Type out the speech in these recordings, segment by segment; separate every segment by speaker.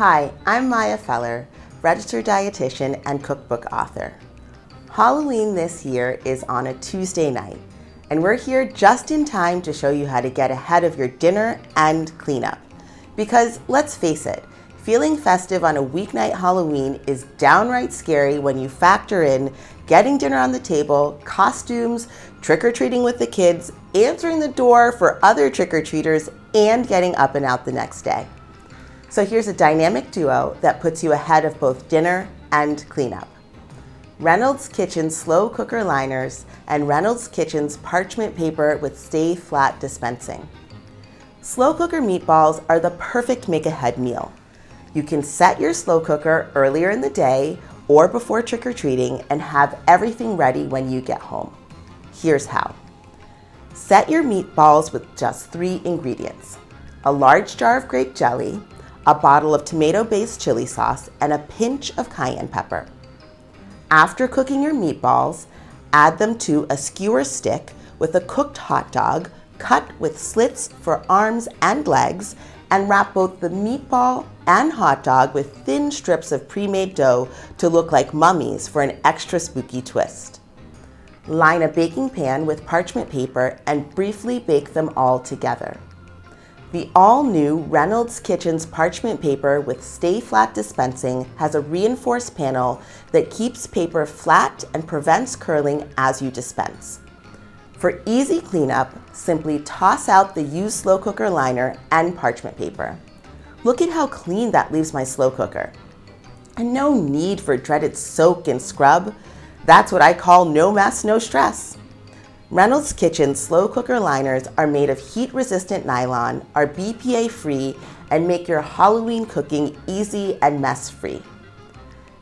Speaker 1: Hi, I'm Maya Feller, registered dietitian and cookbook author. Halloween this year is on a Tuesday night, and we're here just in time to show you how to get ahead of your dinner and cleanup. Because let's face it, feeling festive on a weeknight Halloween is downright scary when you factor in getting dinner on the table, costumes, trick or treating with the kids, answering the door for other trick or treaters, and getting up and out the next day. So here's a dynamic duo that puts you ahead of both dinner and cleanup. Reynolds Kitchen slow cooker liners and Reynolds Kitchen's parchment paper with stay flat dispensing. Slow cooker meatballs are the perfect make ahead meal. You can set your slow cooker earlier in the day or before trick or treating and have everything ready when you get home. Here's how. Set your meatballs with just three ingredients a large jar of grape jelly, a bottle of tomato based chili sauce, and a pinch of cayenne pepper. After cooking your meatballs, add them to a skewer stick with a cooked hot dog cut with slits for arms and legs and wrap both the meatball and hot dog with thin strips of pre made dough to look like mummies for an extra spooky twist. Line a baking pan with parchment paper and briefly bake them all together. The all new Reynolds Kitchens parchment paper with stay flat dispensing has a reinforced panel that keeps paper flat and prevents curling as you dispense. For easy cleanup, simply toss out the used slow cooker liner and parchment paper. Look at how clean that leaves my slow cooker. And no need for dreaded soak and scrub. That's what I call no mess, no stress. Reynolds Kitchen slow cooker liners are made of heat resistant nylon, are BPA free, and make your Halloween cooking easy and mess free.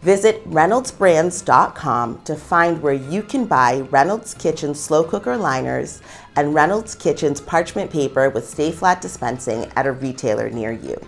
Speaker 1: Visit reynoldsbrands.com to find where you can buy Reynolds Kitchen slow cooker liners and Reynolds Kitchen's parchment paper with stay flat dispensing at a retailer near you.